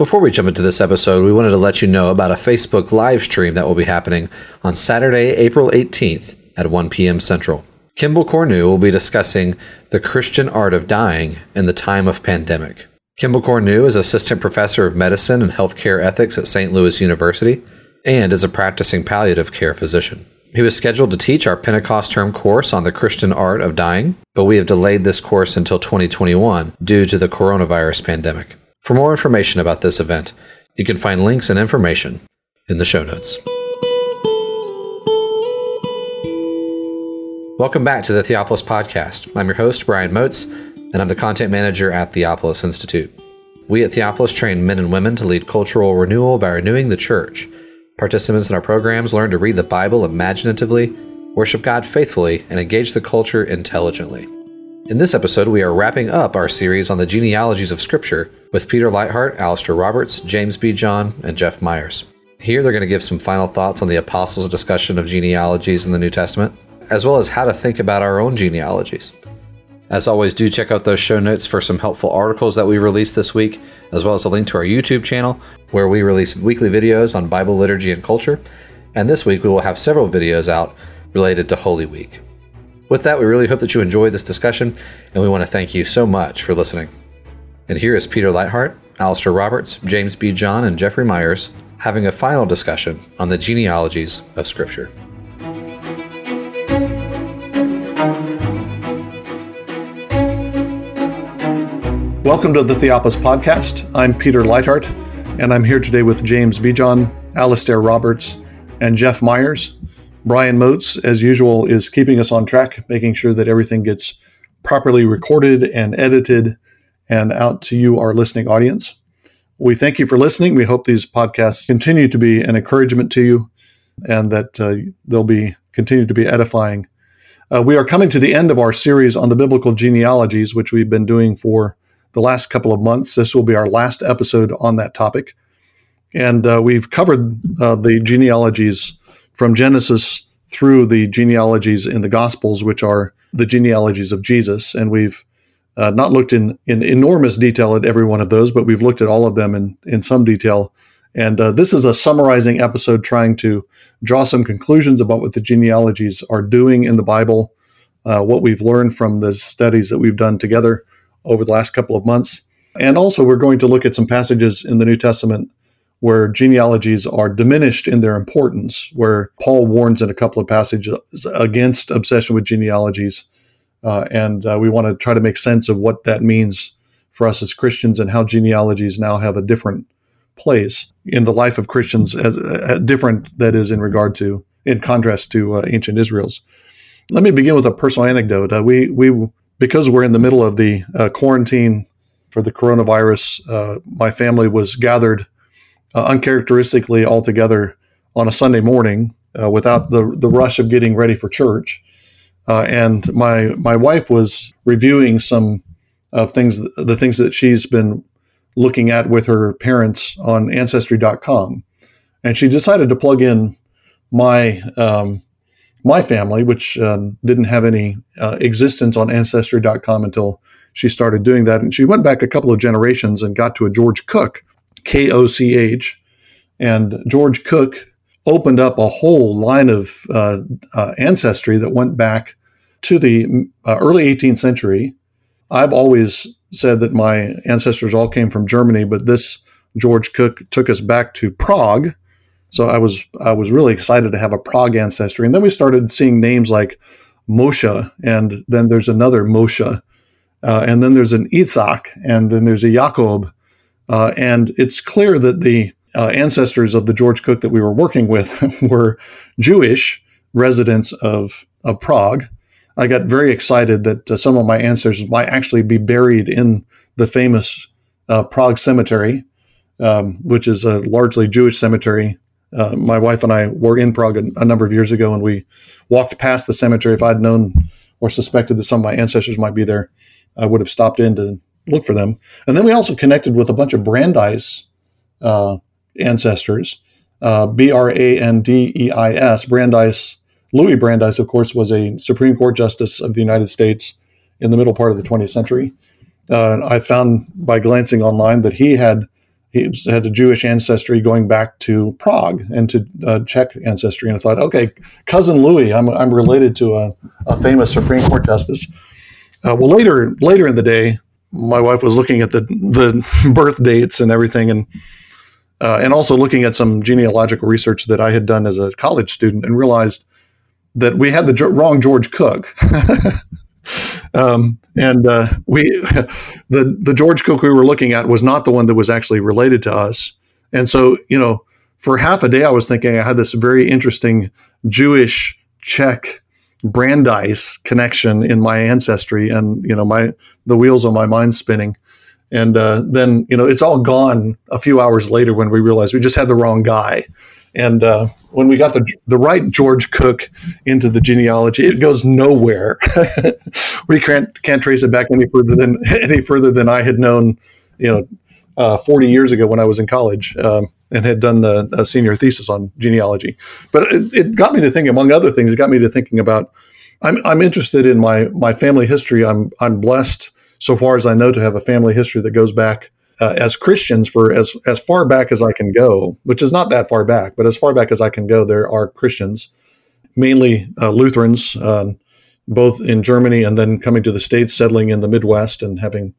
Before we jump into this episode, we wanted to let you know about a Facebook live stream that will be happening on Saturday, April 18th at 1 p.m. Central. Kimbell Kornu will be discussing the Christian art of dying in the time of pandemic. Kimbell Kornu is assistant professor of medicine and healthcare ethics at St. Louis University and is a practicing palliative care physician. He was scheduled to teach our Pentecost term course on the Christian art of dying, but we have delayed this course until 2021 due to the coronavirus pandemic. For more information about this event, you can find links and information in the show notes. Welcome back to the Theopolis Podcast. I'm your host, Brian Moats, and I'm the content manager at Theopolis Institute. We at Theopolis train men and women to lead cultural renewal by renewing the church. Participants in our programs learn to read the Bible imaginatively, worship God faithfully, and engage the culture intelligently. In this episode, we are wrapping up our series on the genealogies of Scripture with Peter Leithart, Alastair Roberts, James B. Jordan, and Jeff Meyers. Here, they're going to give some final thoughts on the apostles' discussion of genealogies in the New Testament, as well as how to think about our own genealogies. As always, do check out those show notes for some helpful articles that we released this week, as well as a link to our YouTube channel, where we release weekly videos on Bible liturgy and culture. And this week, we will have several videos out related to Holy Week. With that, we really hope that you enjoyed this discussion, and we want to thank you so much for listening. And here is Peter Leithart, Alastair Roberts, James B. Jordan, and Jeffrey Meyers having a final discussion on the genealogies of Scripture. Welcome to the Theopolis Podcast. I'm Peter Leithart, and I'm here today with James B. Jordan, Alastair Roberts, and Jeff Meyers. Brian Moats, as usual, is keeping us on track, making sure that everything gets properly recorded and edited and out to you, our listening audience. We thank you for listening. We hope these podcasts continue to be an encouragement to you and that uh, they'll be continue to be edifying. Uh, we are coming to the end of our series on the biblical genealogies, which we've been doing for the last couple of months. This will be our last episode on that topic. And uh, we've covered uh, the genealogies from Genesis through the genealogies in the Gospels, which are the genealogies of Jesus. And we've uh, not looked in, in enormous detail at every one of those, but we've looked at all of them in, in some detail. And uh, this is a summarizing episode trying to draw some conclusions about what the genealogies are doing in the Bible, uh, what we've learned from the studies that we've done together over the last couple of months. And also, we're going to look at some passages in the New Testament where genealogies are diminished in their importance, where Paul warns in a couple of passages against obsession with genealogies uh, and uh, we want to try to make sense of what that means for us as Christians and how genealogies now have a different place in the life of Christians, as, uh, different that is in regard to, in contrast to uh, ancient Israel's. Let me begin with a personal anecdote. Uh, we, we, because we're in the middle of the quarantine for the coronavirus, my family was gathered uncharacteristically all together on a Sunday morning without the, the rush of getting ready for church uh, and my my wife was reviewing some of things, the things that she's been looking at with her parents on Ancestry.com, and she decided to plug in my um, my family, which um, didn't have any uh, existence on Ancestry.com until she started doing that. And she went back a couple of generations and got to a George Cook, K O C H, and George Cook opened up a whole line of uh, uh, ancestry that went back to the uh, early 18th century. I've always said that my ancestors all came from Germany, but this George Cook took us back to Prague. So I was I was really excited to have a Prague ancestry, and then we started seeing names like Moshe, and then there's another Moshe, uh, and then there's an Isaac, and then there's a Jacob, uh, and it's clear that the uh, ancestors of the George Cook that we were working with were Jewish residents of, of Prague. I got very excited that uh, some of my ancestors might actually be buried in the famous uh, Prague Cemetery, um, which is a largely Jewish cemetery. Uh, my wife and I were in Prague a, a, number of years ago, and we walked past the cemetery. If I'd known or suspected that some of my ancestors might be there, I would have stopped in to look for them. And then we also connected with a bunch of Brandeis uh, ancestors, uh, B R A N D E I S. Brandeis, Louis Brandeis, of course, was a Supreme Court Justice of the United States in the middle part of the 20th century. Uh, I found by glancing online that he had he had a Jewish ancestry going back to Prague and to uh, Czech ancestry. And I thought, okay, cousin Louis, I'm, I'm related to a, a famous Supreme Court justice. Uh, well, later later in the day, my wife was looking at the the birth dates and everything, and uh, and also looking at some genealogical research that I had done as a college student, and realized that we had the wrong George Cook. um, and uh, we the the George Cook we were looking at was not the one that was actually related to us. And so, you know, for half a day, I was thinking I had this very interesting Jewish Czech Brandeis connection in my ancestry, and you know, my the wheels on my mind spinning. And uh, then, you know, it's all gone a few hours later when we realized we just had the wrong guy. And uh, when we got the the right George Cook into the genealogy, it goes nowhere. we can't can't trace it back any further than any further than I had known, you know, uh, 40 years ago when I was in college um, and had done a, a, senior thesis on genealogy. But it, it, got me to thinking, among other things, it got me to thinking about. I'm I'm interested in my my family history. I'm I'm blessed so far as I know to have a family history that goes back uh, as Christians for as as far back as I can go, which is not that far back, but as far back as I can go, there are Christians, mainly uh, Lutherans, um, both in Germany and then coming to the states, settling in the Midwest and having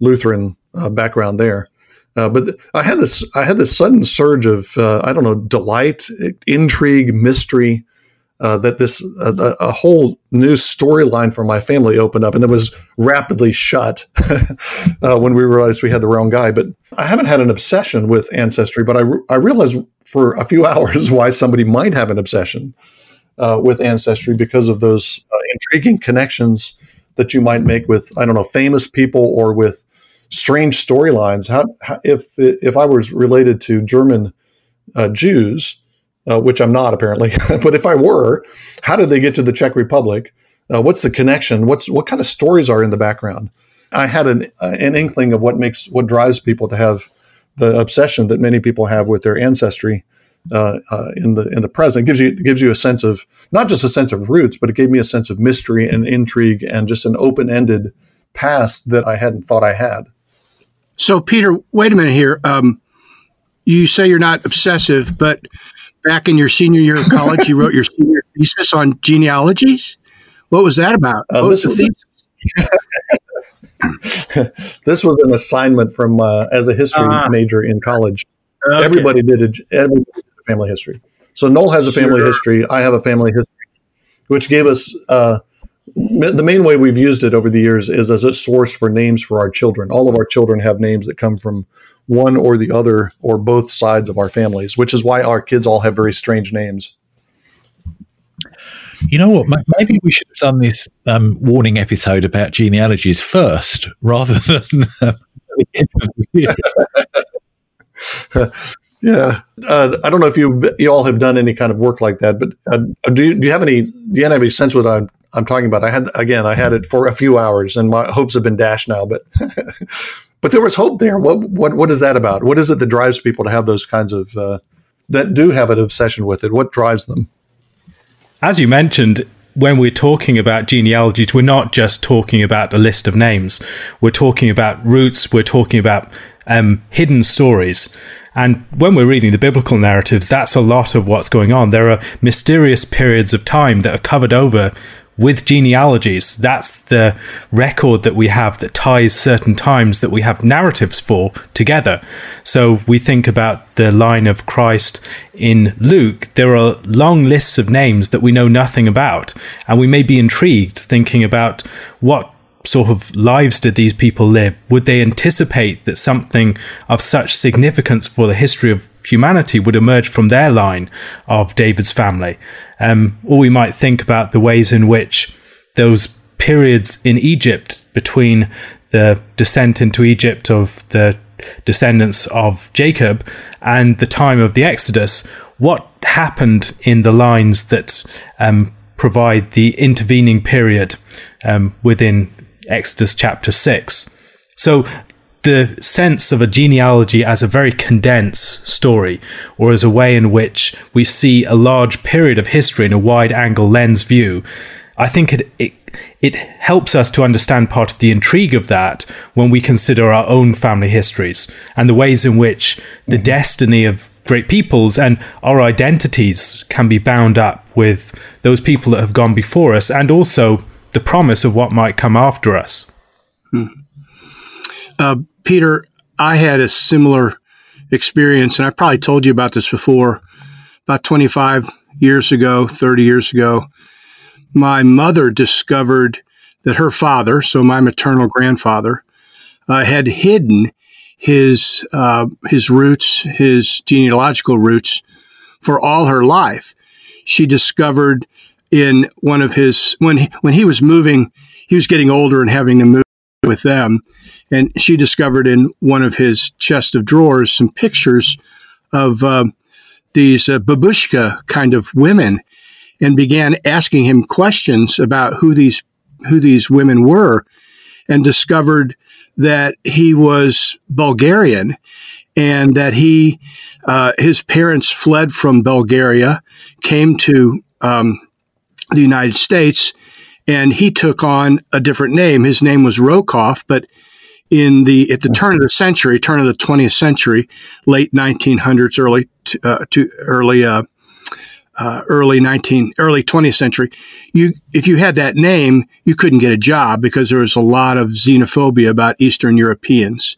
Lutheran uh, background there. Uh, but I had this I had this sudden surge of uh, I don't know delight, intrigue, mystery uh, that this uh, a whole new storyline for my family opened up and it was rapidly shut uh, when we realized we had the wrong guy. But i haven't had an obsession with ancestry but i, I realized for a few hours why somebody might have an obsession uh, with ancestry because of those intriguing connections that you might make with i don't know famous people or with strange storylines how, how, if if i was related to german uh, jews uh, which I'm not apparently. but if I were, how did they get to the Czech Republic? Uh, what's the connection? What's what kind of stories are in the background? I had an uh, an inkling of what makes what drives people to have the obsession that many people have with their ancestry uh, uh, in the in the present. It gives you gives you a sense of not just a sense of roots, but it gave me a sense of mystery and intrigue and just an open ended past that I hadn't thought I had. So, Peter, wait a minute here. Um, you say you're not obsessive, but back in your senior year of college, you wrote your senior thesis on genealogies. What was that about? Uh, this, was this was an assignment from uh, as a history uh, major in college. Okay. Everybody did a, everybody did a family history. So Noel has a family sure. history. I have a family history, which gave us uh, the main way we've used it over the years is as a source for names for our children. All of our children have names that come from one or the other or both sides of our families, which is why our kids all have very strange names. You know what? Maybe we should have done this um, warning episode about genealogies first, rather than. Uh, yeah, uh, I don't know if you you all have done any kind of work like that, but uh, do you, do you have any do you have any sense what I'm I'm talking about? I had again, I had it for a few hours, and my hopes have been dashed now. But but there was hope there. What what what is that about? What is it that drives people to have those kinds of uh, that do have an obsession with it? What drives them? As you mentioned, when we're talking about genealogies, we're not just talking about a list of names. We're talking about roots. We're talking about um, hidden stories. And when we're reading the biblical narratives, that's a lot of what's going on. There are mysterious periods of time that are covered over with genealogies. That's the record that we have that ties certain times that we have narratives for together. So we think about the line of Christ in Luke. There are long lists of names that we know nothing about, and we may be intrigued thinking about what sort of lives did these people live? Would they anticipate that something of such significance for the history of humanity would emerge from their line of David's family? Um, or we might think about the ways in which those periods in Egypt between the descent into Egypt of the descendants of Jacob and the time of the Exodus, what happened in the lines that um, provide the intervening period um, within Exodus chapter 6. So the sense of a genealogy as a very condensed story, or as a way in which we see a large period of history in a wide angle lens view, I think it, it it helps us to understand part of the intrigue of that when we consider our own family histories and the ways in which the mm-hmm. destiny of great peoples and our identities can be bound up with those people that have gone before us and also the promise of what might come after us. Hmm. Uh, Peter, I had a similar experience, and I probably told you about this before. About 25 years ago, 30 years ago, my mother discovered that her father, so my maternal grandfather, uh, had hidden his uh, his roots, his genealogical roots, for all her life. She discovered in one of his when he, when he was moving, he was getting older and having to move with them, and she discovered in one of his chest of drawers some pictures of uh, these uh, babushka kind of women, and began asking him questions about who these who these women were, and discovered that he was Bulgarian, and that he uh, his parents fled from Bulgaria, came to um, the United States, and he took on a different name. His name was Rokoff, but in the at the turn of the century, turn of the 20th century, late 1900s, early uh, to early uh, uh, early 19 early 20th century, you if you had that name, you couldn't get a job because there was a lot of xenophobia about Eastern Europeans.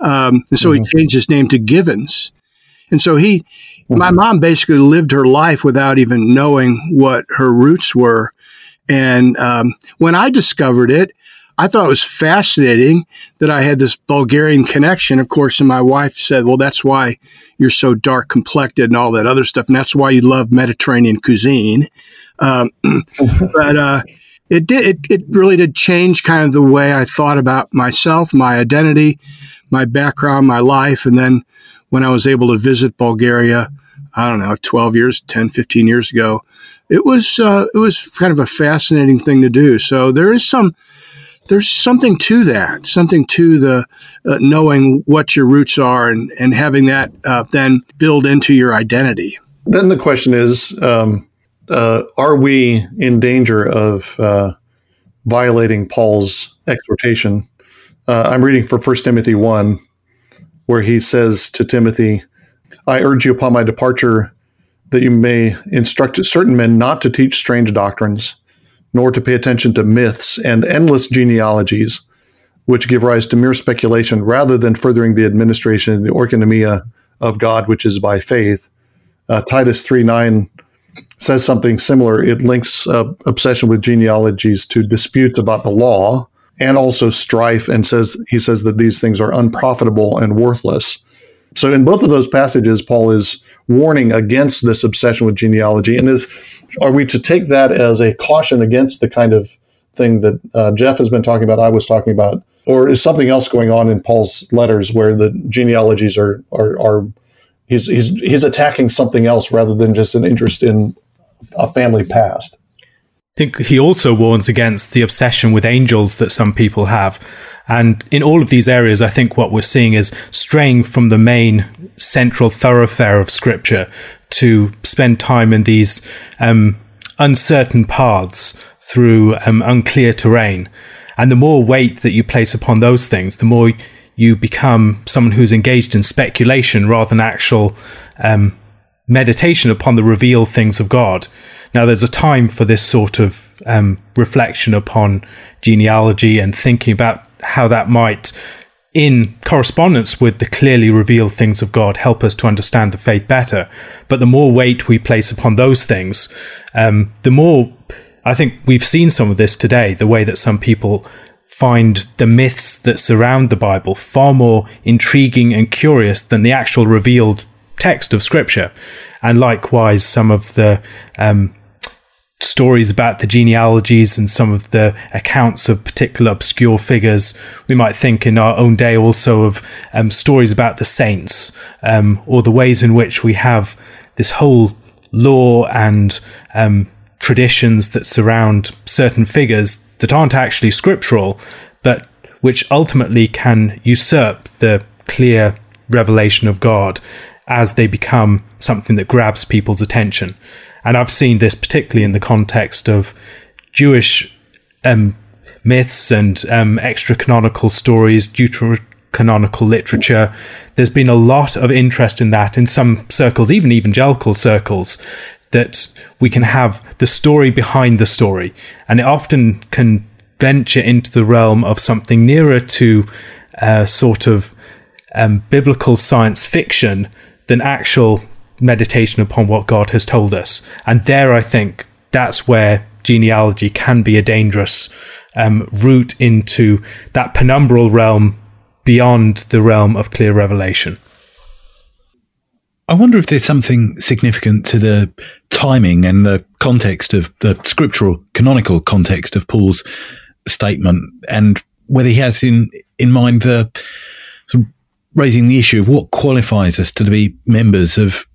Um, and so mm-hmm. he changed his name to Givens. And so he, mm-hmm. my mom basically lived her life without even knowing what her roots were. And um, when I discovered it, I thought it was fascinating that I had this Bulgarian connection. Of course, and my wife said, "Well, that's why you're so dark complected and all that other stuff, and that's why you love Mediterranean cuisine." Um, but uh, it did. It, it really did change kind of the way I thought about myself, my identity, my background, my life, and then when I was able to visit Bulgaria, I don't know, 12 years, 10, 15 years ago, it was uh, it was kind of a fascinating thing to do. So there is some there's something to that, something to the uh, knowing what your roots are and, and having that uh, then build into your identity. Then the question is um, uh, are we in danger of uh, violating Paul's exhortation? Uh, I'm reading for 1 Timothy 1, where he says to Timothy, I urge you upon my departure that you may instruct certain men not to teach strange doctrines nor to pay attention to myths and endless genealogies, which give rise to mere speculation rather than furthering the administration and the oikonomia of God, which is by faith. Uh, Titus 3 9 says something similar. It links uh, obsession with genealogies to disputes about the law and also strife, and says he says that these things are unprofitable and worthless. So, in both of those passages, Paul is warning against this obsession with genealogy and is are we to take that as a caution against the kind of thing that uh, Jeff has been talking about, I was talking about, or is something else going on in Paul's letters where the genealogies are are, are he's, he's he's attacking something else rather than just an interest in a family past? I think he also warns against the obsession with angels that some people have. And in all of these areas, I think what we're seeing is straying from the main central thoroughfare of Scripture to spend time in these um, uncertain paths through um, unclear terrain. And the more weight that you place upon those things, the more you become someone who's engaged in speculation rather than actual um, meditation upon the revealed things of God. Now, there's a time for this sort of um, reflection upon genealogy and thinking about how that might in correspondence with the clearly revealed things of God, help us to understand the faith better. But the more weight we place upon those things, um, the more I think we've seen some of this today, the way that some people find the myths that surround the Bible far more intriguing and curious than the actual revealed text of Scripture. And likewise, some of the um, stories about the genealogies and some of the accounts of particular obscure figures. We might think in our own day also of um, stories about the saints um, or the ways in which we have this whole law and um, traditions that surround certain figures that aren't actually scriptural, but which ultimately can usurp the clear revelation of God as they become something that grabs people's attention. And I've seen this particularly in the context of Jewish um, myths and um, extra canonical stories, deuterocanonical literature. There's been a lot of interest in that in some circles, even evangelical circles, that we can have the story behind the story. And it often can venture into the realm of something nearer to a sort of um, biblical science fiction than actual meditation upon what God has told us. And there, I think that's where genealogy can be a dangerous um, route into that penumbral realm beyond the realm of clear revelation. I wonder if there's something significant to the timing and the context of the scriptural canonical context of Paul's statement, and whether he has in in mind the sort of raising the issue of what qualifies us to be members of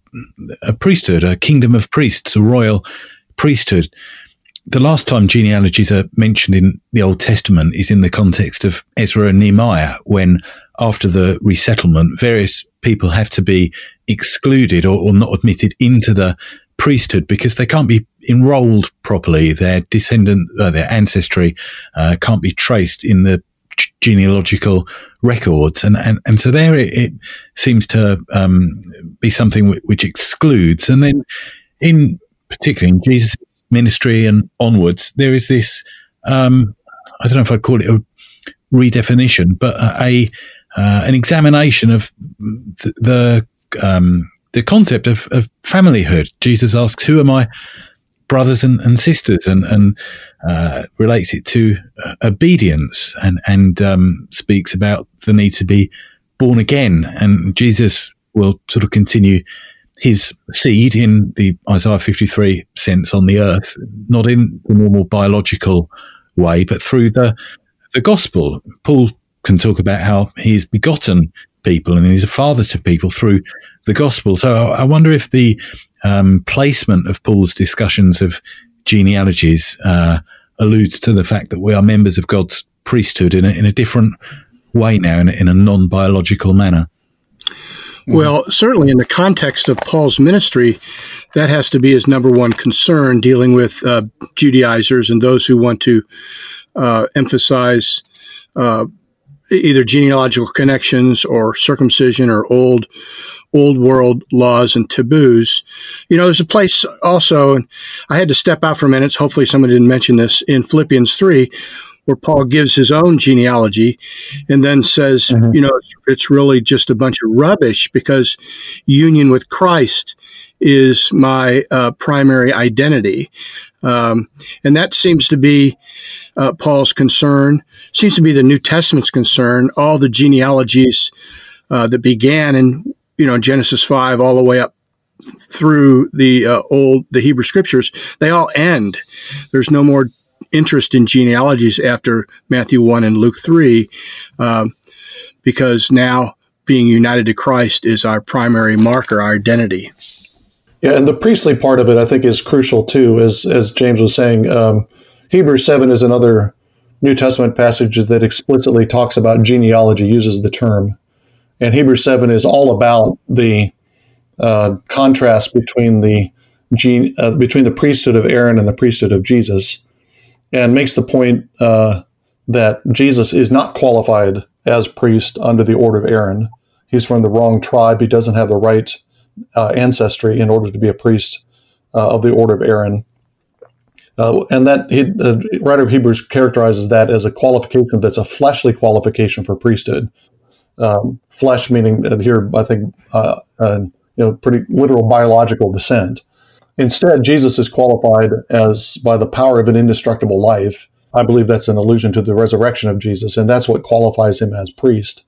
a priesthood, a kingdom of priests, a royal priesthood. The last time genealogies are mentioned in the Old Testament is in the context of Ezra and Nehemiah, when after the resettlement, various people have to be excluded or, or not admitted into the priesthood because they can't be enrolled properly. Their descendant, uh, their ancestry uh, can't be traced in the genealogical records, and and, and so there it, it seems to um, be something which excludes. And then, in particularly in Jesus' ministry and onwards, there is this. Um, I don't know if I'd call it a redefinition, but a, uh, an examination of the, the um, the concept of, of familyhood. Jesus asks, "Who am my brothers and, and sisters?" and and uh, relates it to uh, obedience and and um, speaks about the need to be born again. And Jesus will sort of continue his seed in the Isaiah 53 sense on the earth, not in the normal biological way, but through the the gospel. Paul can talk about how he's begotten people and he's a father to people through the gospel. So I wonder if the um, placement of Paul's discussions of genealogies uh, alludes to the fact that we are members of God's priesthood in a, in a different way now, in a, in a non biological manner. Well, certainly in the context of Paul's ministry, that has to be his number one concern, dealing with uh, Judaizers and those who want to uh, emphasize uh, either genealogical connections or circumcision or old old world laws and taboos. You know, there's a place also, and I had to step out for a minute. Hopefully, someone didn't mention this in Philippians 3, where Paul gives his own genealogy and then says, mm-hmm. you know, it's, it's, really just a bunch of rubbish because union with Christ is my uh, primary identity. Um, and that seems to be uh, Paul's concern, seems to be the New Testament's concern. All the genealogies uh, that began in you know Genesis five all the way up through the uh, old the Hebrew scriptures, they all end. There's no more interest in genealogies after Matthew one and Luke three, um, because now being united to Christ is our primary marker, our identity. Yeah, and the priestly part of it, I think, is crucial too. As as James was saying, um, Hebrews seven is another New Testament passage that explicitly talks about genealogy, uses the term, and Hebrews seven is all about the uh, contrast between the gene, uh, between the priesthood of Aaron and the priesthood of Jesus, and makes the point uh, that Jesus is not qualified as priest under the order of Aaron. He's from the wrong tribe. He doesn't have the right uh, ancestry in order to be a priest uh, of the order of Aaron. Uh, and that he, the writer of Hebrews characterizes that as a qualification that's a fleshly qualification for priesthood. Um, flesh meaning here, I think, uh, uh, you know, pretty literal biological descent. Instead, Jesus is qualified as by the power of an indestructible life. I believe that's an allusion to the resurrection of Jesus, and that's what qualifies him as priest.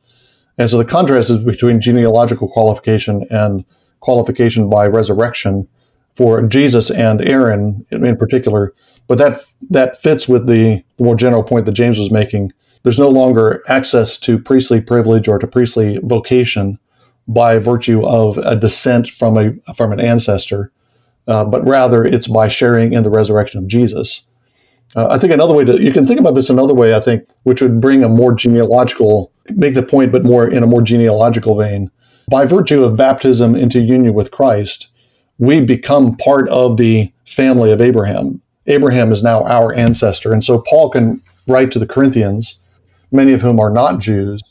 And so the contrast is between genealogical qualification and qualification by resurrection for Jesus and Aaron in particular. But that that fits with the more general point that James was making. There's no longer access to priestly privilege or to priestly vocation by virtue of a descent from a from an ancestor, uh, but rather it's by sharing in the resurrection of Jesus. Uh, I think another way to you can think about this another way. I think which would bring a more genealogical make the point, but more in a more genealogical vein by virtue of baptism into union with Christ, we become part of the family of Abraham. Abraham is now our ancestor. And so Paul can write to the Corinthians, many of whom are not Jews,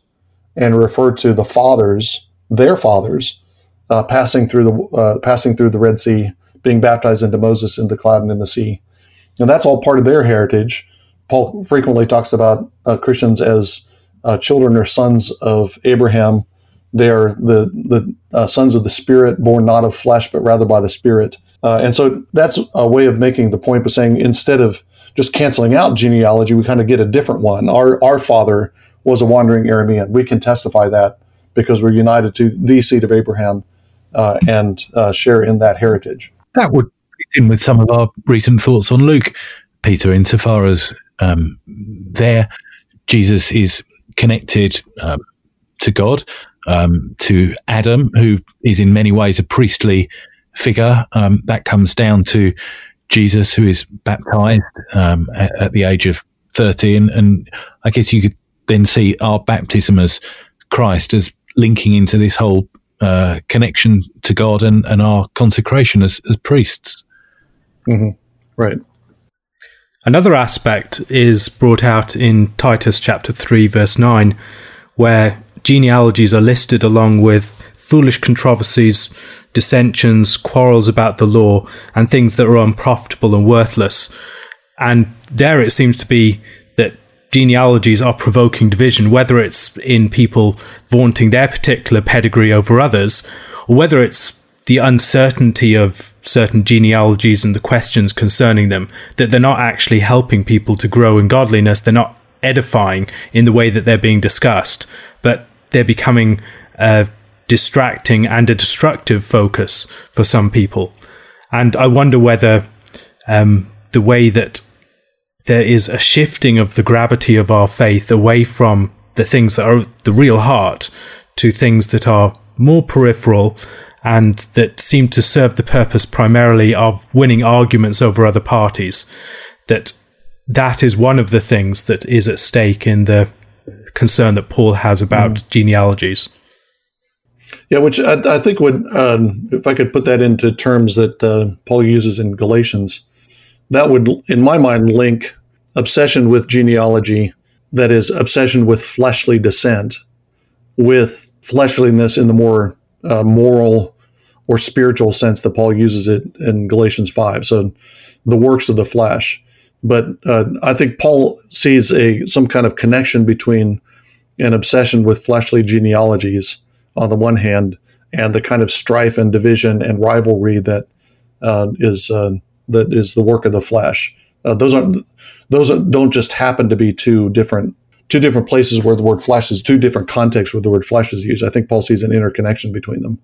and refer to the fathers, their fathers, uh, passing through the uh, passing through the Red Sea, being baptized into Moses in the cloud and in the sea, and that's all part of their heritage. Paul frequently talks about uh, Christians as uh, children or sons of Abraham. They are the the uh, sons of the Spirit, born not of flesh, but rather by the Spirit. Uh, and so that's a way of making the point, but saying instead of just canceling out genealogy, we kind of get a different one. Our our father was a wandering Aramean. We can testify that because we're united to the seed of Abraham uh, and uh, share in that heritage. That would fit in with some of our recent thoughts on Luke, Peter, insofar as um, there Jesus is connected um, to God, um, to Adam, who is in many ways a priestly figure. Um, that comes down to Jesus, who is baptized um, at, at, the age of 13. And I guess you could then see our baptism as Christ as linking into this whole uh, connection to God and, and our consecration as, as priests. Mm-hmm. Right. Another aspect is brought out in Titus chapter 3, verse 9, where genealogies are listed along with foolish controversies, dissensions, quarrels about the law, and things that are unprofitable and worthless. And there it seems to be that genealogies are provoking division, whether it's in people vaunting their particular pedigree over others, or whether it's the uncertainty of certain genealogies and the questions concerning them, that they're not actually helping people to grow in godliness, they're not edifying in the way that they're being discussed, but they're becoming a distracting and a destructive focus for some people. And I wonder whether um, the way that there is a shifting of the gravity of our faith away from the things that are the real heart to things that are more peripheral and that seem to serve the purpose primarily of winning arguments over other parties that that is one of the things that is at stake in the concern that Paul has about mm. genealogies. Yeah, which I, I think would, um, if I could put that into terms that uh, Paul uses in Galatians, that would, in my mind, link obsession with genealogy, that is, obsession with fleshly descent, with fleshliness in the more uh, moral or spiritual sense that Paul uses it in Galatians 5. So the works of the flesh. But uh, I think Paul sees a some kind of connection between an obsession with fleshly genealogies on the one hand and the kind of strife and division and rivalry that uh, is uh, that is the work of the flesh. Uh, those aren't those don't just happen to be two different two different places where the word flesh is two different contexts where the word flesh is used. I think Paul sees an interconnection between them.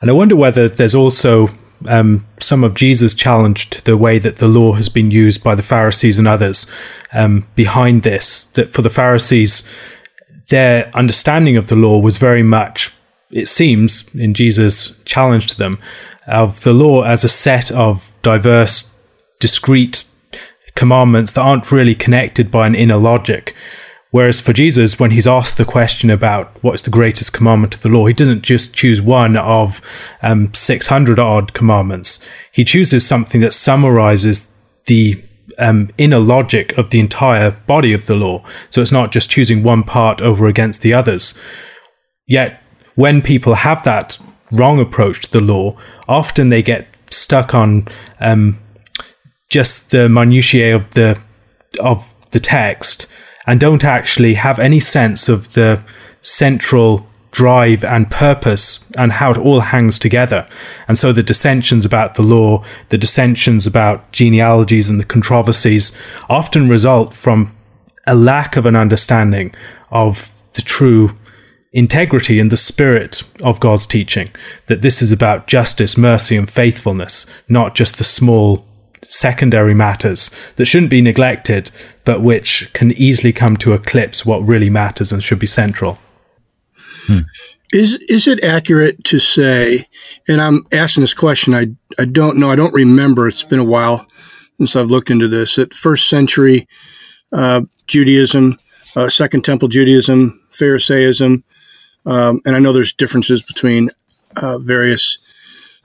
And I wonder whether there's also um, some of Jesus' challenged the way that the law has been used by the Pharisees and others um, behind this. That for the Pharisees, their understanding of the law was very much, it seems, in Jesus' challenge to them, of the law as a set of diverse, discrete commandments that aren't really connected by an inner logic. Whereas for Jesus, when he's asked the question about what's the greatest commandment of the law, he doesn't just choose one of um, 600 odd commandments. He chooses something that summarizes the um, inner logic of the entire body of the law. So it's not just choosing one part over against the others. Yet, when people have that wrong approach to the law, often they get stuck on um, just the minutiae of the of the text and don't actually have any sense of the central drive and purpose and how it all hangs together. And so the dissensions about the law, the dissensions about genealogies and the controversies often result from a lack of an understanding of the true integrity and the spirit of God's teaching. That this is about justice, mercy, and faithfulness, not just the small secondary matters that shouldn't be neglected, but which can easily come to eclipse what really matters and should be central. Hmm. Is is it accurate to say? And I'm asking this question. I I don't know. I don't remember. It's been a while since I've looked into this. At first century uh, Judaism, uh, Second Temple Judaism, Pharisaism, um, and I know there's differences between uh, various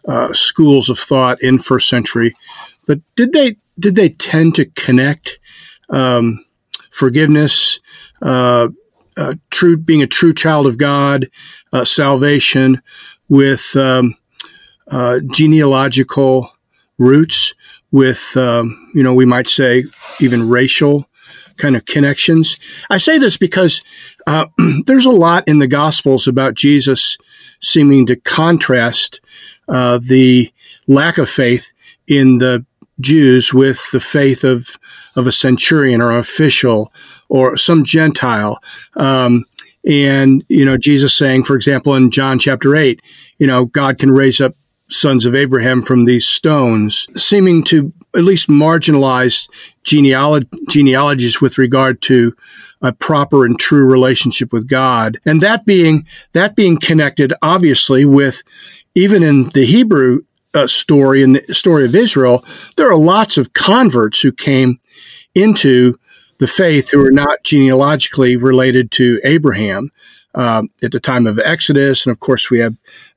uh, schools of thought in first century but did they did they tend to connect um, forgiveness, uh, uh, true being a true child of God, uh, salvation, with um, uh, genealogical roots, with um, you know we might say even racial kind of connections. I say this because uh, there's a lot in the Gospels about Jesus seeming to contrast uh, the lack of faith in the Jews with the faith of of a centurion or an official or some Gentile. Um, and you know, Jesus saying, for example, in John chapter eight, you know, God can raise up sons of Abraham from these stones, seeming to at least marginalized genealog- genealogies with regard to a proper and true relationship with God, and that being that being connected, obviously, with even in the Hebrew uh, story in the story of Israel, there are lots of converts who came into the faith who are not genealogically related to Abraham uh, at the time of Exodus, and of course we have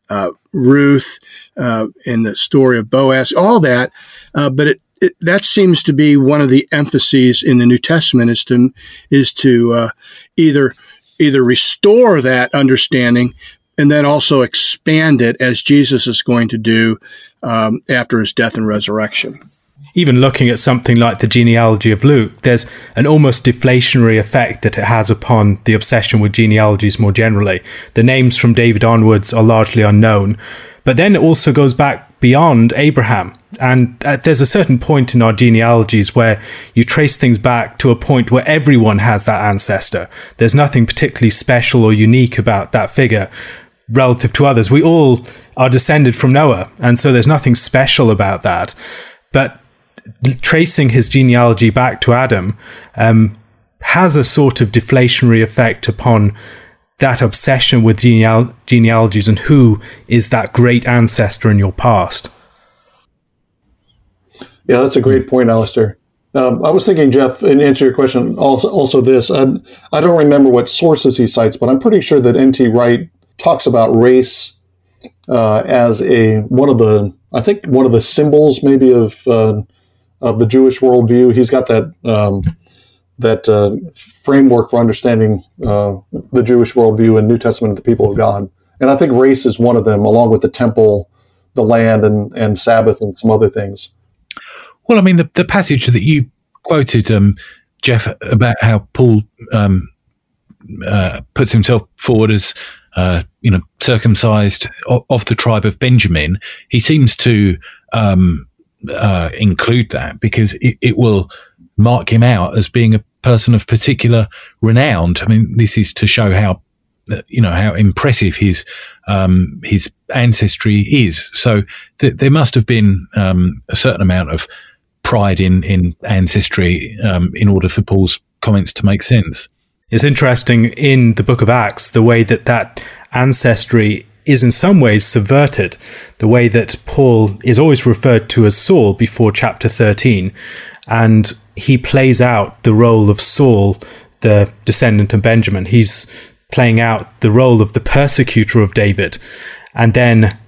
uh, Ruth uh, in the story of Boaz, all that. Uh, but it, it, that seems to be one of the emphases in the New Testament is to is to uh, either either restore that understanding and then also expand it as Jesus is going to do um, after his death and resurrection. Even looking at something like the genealogy of Luke, there's an almost deflationary effect that it has upon the obsession with genealogies more generally. The names from David onwards are largely unknown, but then it also goes back beyond Abraham. And uh, there's a certain point in our genealogies where you trace things back to a point where everyone has that ancestor. There's nothing particularly special or unique about that figure relative to others. We all are descended from Noah, and so there's nothing special about that. But tracing his genealogy back to Adam um, has a sort of deflationary effect upon that obsession with geneal- genealogies and who is that great ancestor in your past. Yeah, that's a great point, Alastair. Um, I was thinking, Jeff, in answer to your question, also, also this. I, I don't remember what sources he cites, but I'm pretty sure that N.T. Wright talks about race uh, as a one of the I think one of the symbols maybe of uh, of the Jewish worldview. He's got that um, that uh, framework for understanding uh, the Jewish worldview and New Testament of the people of God. And I think race is one of them, along with the temple, the land, and and Sabbath, and some other things. Well, I mean, the, the passage that you quoted, um, Jeff, about how Paul um, uh, puts himself forward as uh, you know, circumcised of, of, the tribe of Benjamin, he seems to um, uh, include that because it, it, will mark him out as being a person of particular renown. I mean, this is to show how you know how impressive his um, his ancestry is. So th- there must have been um, a certain amount of pride in in ancestry um, in order for Paul's comments to make sense. It's interesting in the book of Acts, the way that that ancestry is in some ways subverted. The way that Paul is always referred to as Saul before chapter 13, and he plays out the role of Saul, the descendant of Benjamin. He's playing out the role of the persecutor of David. And then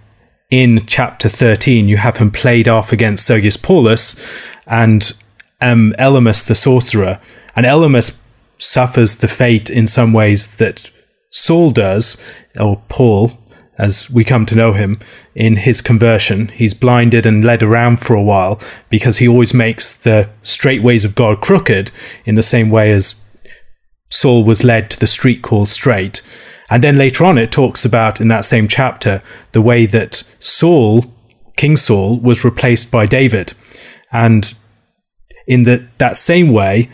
in chapter 13, you have him played off against Sergius Paulus and um, Elymas the sorcerer. And Elymas suffers the fate in some ways that Saul does, or Paul, as we come to know him, in his conversion. He's blinded and led around for a while because he always makes the straight ways of God crooked in the same way as Saul was led to the street called straight. And then later on, it talks about in that same chapter the way that Saul, King Saul, was replaced by David. And in the, that same way,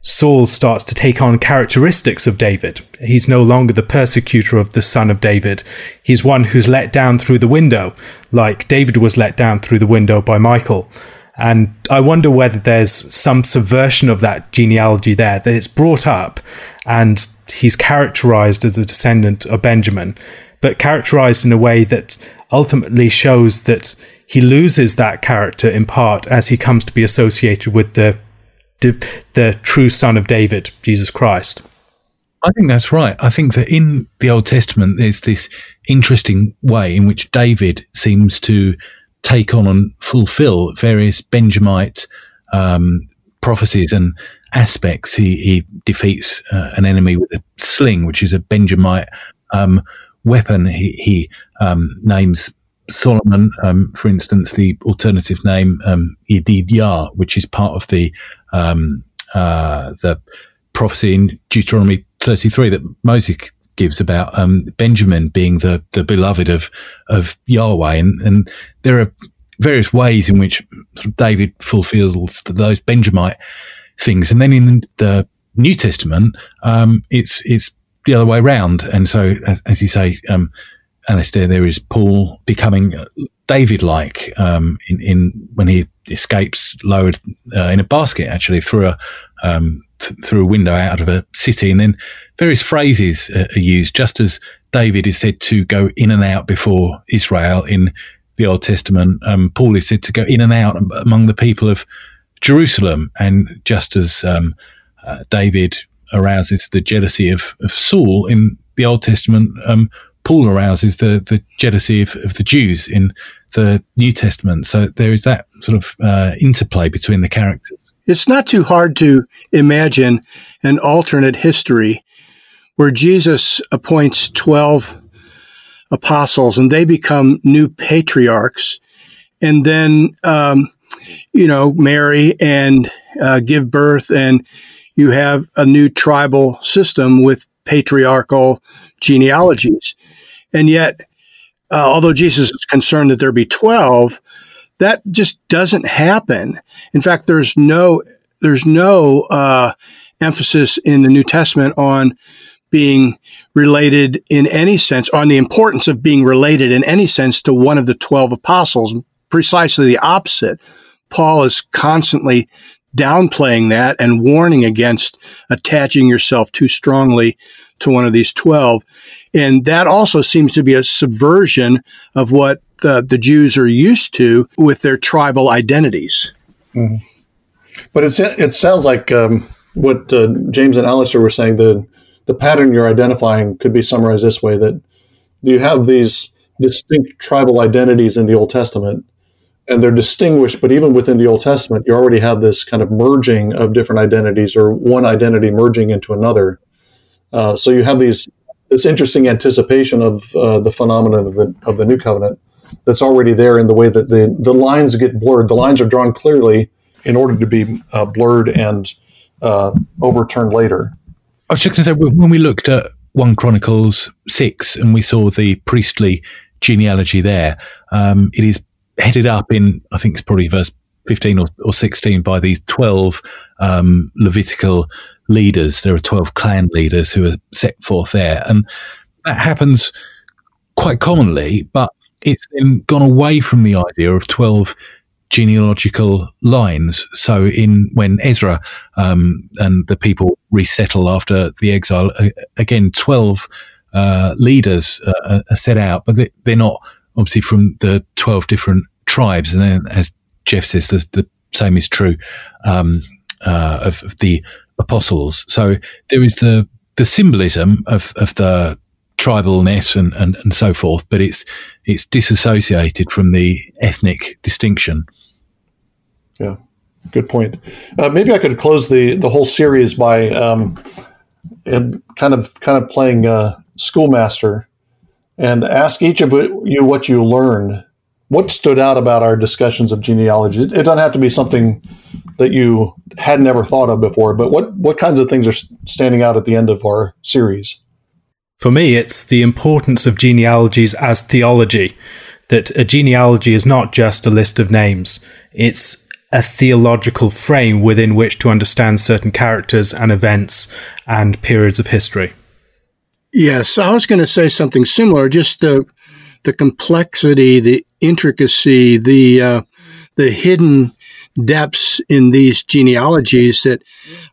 Saul starts to take on characteristics of David. He's no longer the persecutor of the son of David. He's one who's let down through the window, like David was let down through the window by Michal. And I wonder whether there's some subversion of that genealogy there, that it's brought up and he's characterized as a descendant of Benjamin, but characterized in a way that ultimately shows that he loses that character in part as he comes to be associated with the the true son of David, Jesus Christ. I think that's right. I think that in the Old Testament, there's this interesting way in which David seems to take on and fulfill various Benjamite um, prophecies and aspects. He, he defeats uh, an enemy with a sling, which is a Benjamite um, weapon. He, he um, names Solomon, um, for instance, the alternative name um, which is part of the um, uh, the prophecy in Deuteronomy 33 that Moses gives about um, Benjamin being the, the beloved of of Yahweh, and, and there are various ways in which David fulfills those Benjamite things, and then in the New Testament, um, it's it's the other way around, and so as, as you say, um, Alastair, there is Paul becoming David-like um, in, in when he escapes lowered uh, in a basket, actually through a um, th- through a window out of a city, and then various phrases uh, are used, just as David is said to go in and out before Israel in the Old Testament. Um, Paul is said to go in and out among the people of Jerusalem, and just as um, uh, David arouses the jealousy of, of Saul in the Old Testament, um, Paul arouses the, the jealousy of, of, the Jews in the New Testament. So there is that sort of uh, interplay between the characters. It's not too hard to imagine an alternate history where Jesus appoints 12 apostles and they become new patriarchs. And then, um, you know, marry and uh, give birth, and you have a new tribal system with patriarchal genealogies. And yet, uh, although Jesus is concerned that there be 12, that just doesn't happen. In fact, there's no there's no uh, emphasis in the New Testament on being related in any sense, on the importance of being related in any sense to one of the 12 apostles. Precisely the opposite. Paul is constantly downplaying that and warning against attaching yourself too strongly to one of these 12. And that also seems to be a subversion of what the, the Jews are used to with their tribal identities. Mm-hmm. But it's, it sounds like um, what uh, James and Alastair were saying the, the pattern you're identifying could be summarized this way that you have these distinct tribal identities in the Old Testament and they're distinguished, but even within the Old Testament, you already have this kind of merging of different identities or one identity merging into another. Uh, so you have these this interesting anticipation of uh, the phenomenon of the of the new covenant that's already there in the way that the the lines get blurred. The lines are drawn clearly in order to be uh, blurred and uh, overturned later. I was just going to say when we looked at one Chronicles six and we saw the priestly genealogy there, um, it is headed up in I think it's probably verse 15 or, or 16 by these 12 um, Levitical leaders. There are 12 clan leaders who are set forth there. And that happens quite commonly, but it's then gone away from the idea of 12 genealogical lines. So in when Ezra um, and the people resettle after the exile, again, 12 uh, leaders uh, are set out, but they're not obviously from the 12 different tribes. And then as Jeff says, the, the same is true um, uh, of, of the apostles. So there is the the symbolism of, of the tribalness and, and, and so forth, but it's it's disassociated from the ethnic distinction. Yeah, good point. Uh, maybe I could close the the whole series by um, kind of kind of playing uh, schoolmaster and ask each of you what you learned what stood out about our discussions of genealogy? It doesn't have to be something that you had never thought of before, but what, what kinds of things are standing out at the end of our series? For me, it's the importance of genealogies as theology. That a genealogy is not just a list of names, it's a theological frame within which to understand certain characters and events and periods of history. Yes, I was going to say something similar. Just the the complexity, the intricacy, the uh, the hidden depths in these genealogies that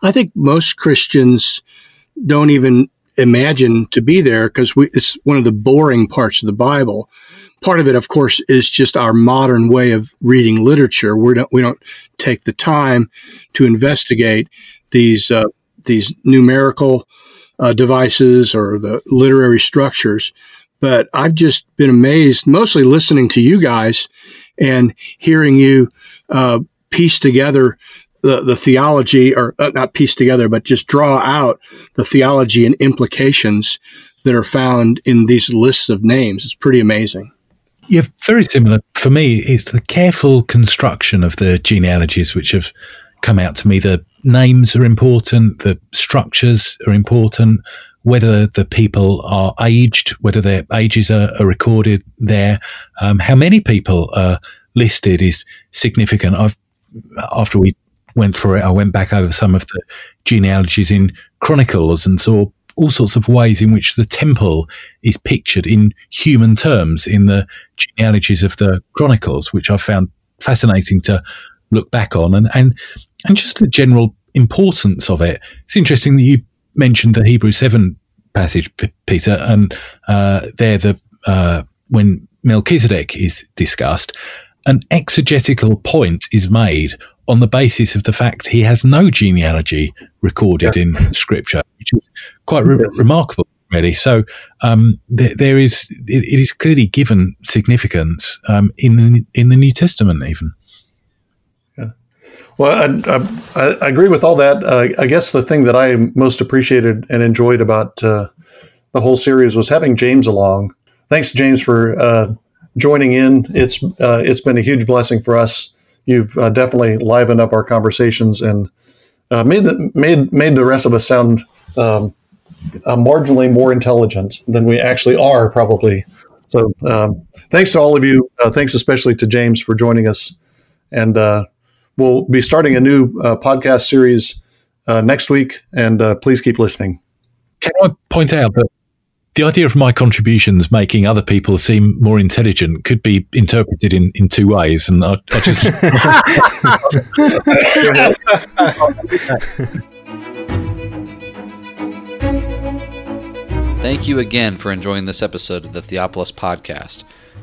I think most Christians don't even imagine to be there because it's one of the boring parts of the Bible. Part of it, of course, is just our modern way of reading literature. We don't we don't take the time to investigate these uh, these numerical uh, devices or the literary structures. But I've just been amazed, mostly listening to you guys and hearing you uh, piece together the, the theology, or uh, not piece together, but just draw out the theology and implications that are found in these lists of names. It's pretty amazing. Yeah, very similar. For me, it's the careful construction of the genealogies which have come out to me. The names are important, the structures are important, whether the people are aged, whether their ages are, are recorded there, um, how many people are listed is significant. I've after we went through it, I went back over some of the genealogies in Chronicles and saw all sorts of ways in which the temple is pictured in human terms in the genealogies of the Chronicles, which I found fascinating to look back on, and and and just the general importance of it. It's interesting that you mentioned the Hebrew seven passage, P- Peter, and uh, there the uh, when Melchizedek is discussed, an exegetical point is made on the basis of the fact he has no genealogy recorded yeah. in Scripture, which is quite re- yes. remarkable, really. So um, there, there is it, it is clearly given significance um, in the, in the New Testament, even. Well, I, I, I agree with all that. Uh, I guess the thing that I most appreciated and enjoyed about uh, the whole series was having James along. Thanks, James, for uh, joining in. It's uh, it's been a huge blessing for us you've uh, definitely livened up our conversations and uh, made the made made the rest of us sound um, marginally more intelligent than we actually are, probably. So, um, thanks to all of you. Thanks especially to James for joining us, and we'll be starting a new uh, podcast series next week. And please keep listening. Can I point out that the idea of my contributions making other people seem more intelligent could be interpreted in, in two ways, and I, I just. Thank you again for enjoying this episode of the Theopolis Podcast.